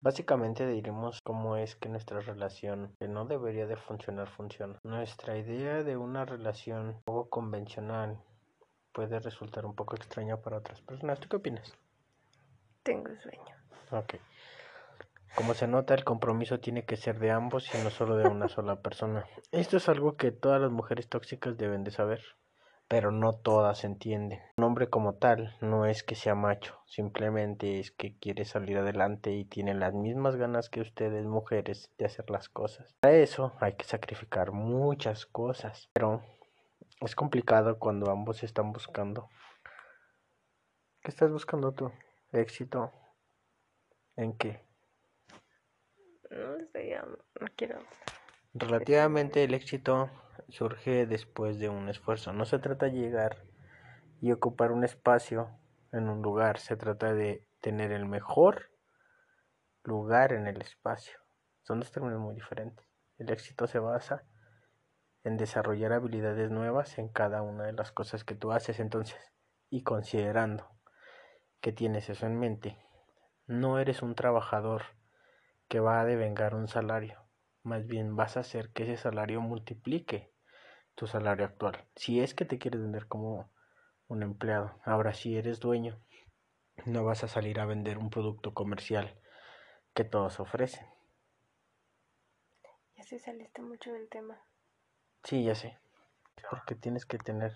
Básicamente diremos cómo es que nuestra relación, que no debería de funcionar, funciona. Nuestra idea de una relación poco convencional puede resultar un poco extraña para otras personas. ¿Tú qué opinas? Tengo sueño. Ok. Como se nota, el compromiso tiene que ser de ambos y no solo de una sola persona. Esto es algo que todas las mujeres tóxicas deben de saber, pero no todas entienden. Un hombre como tal no es que sea macho, simplemente es que quiere salir adelante y tiene las mismas ganas que ustedes mujeres de hacer las cosas. Para eso hay que sacrificar muchas cosas, pero es complicado cuando ambos están buscando. ¿Qué estás buscando tú? ¿Éxito? ¿En qué? No sé, ya no quiero. Relativamente el éxito surge después de un esfuerzo. No se trata de llegar y ocupar un espacio en un lugar, se trata de tener el mejor lugar en el espacio. Son dos términos muy diferentes. El éxito se basa en desarrollar habilidades nuevas en cada una de las cosas que tú haces entonces y considerando que tienes eso en mente, no eres un trabajador que va a devengar un salario. Más bien vas a hacer que ese salario multiplique tu salario actual. Si es que te quieres vender como un empleado. Ahora, si eres dueño, no vas a salir a vender un producto comercial que todos ofrecen. Ya se saliste mucho del tema. Sí, ya sé. Porque tienes que tener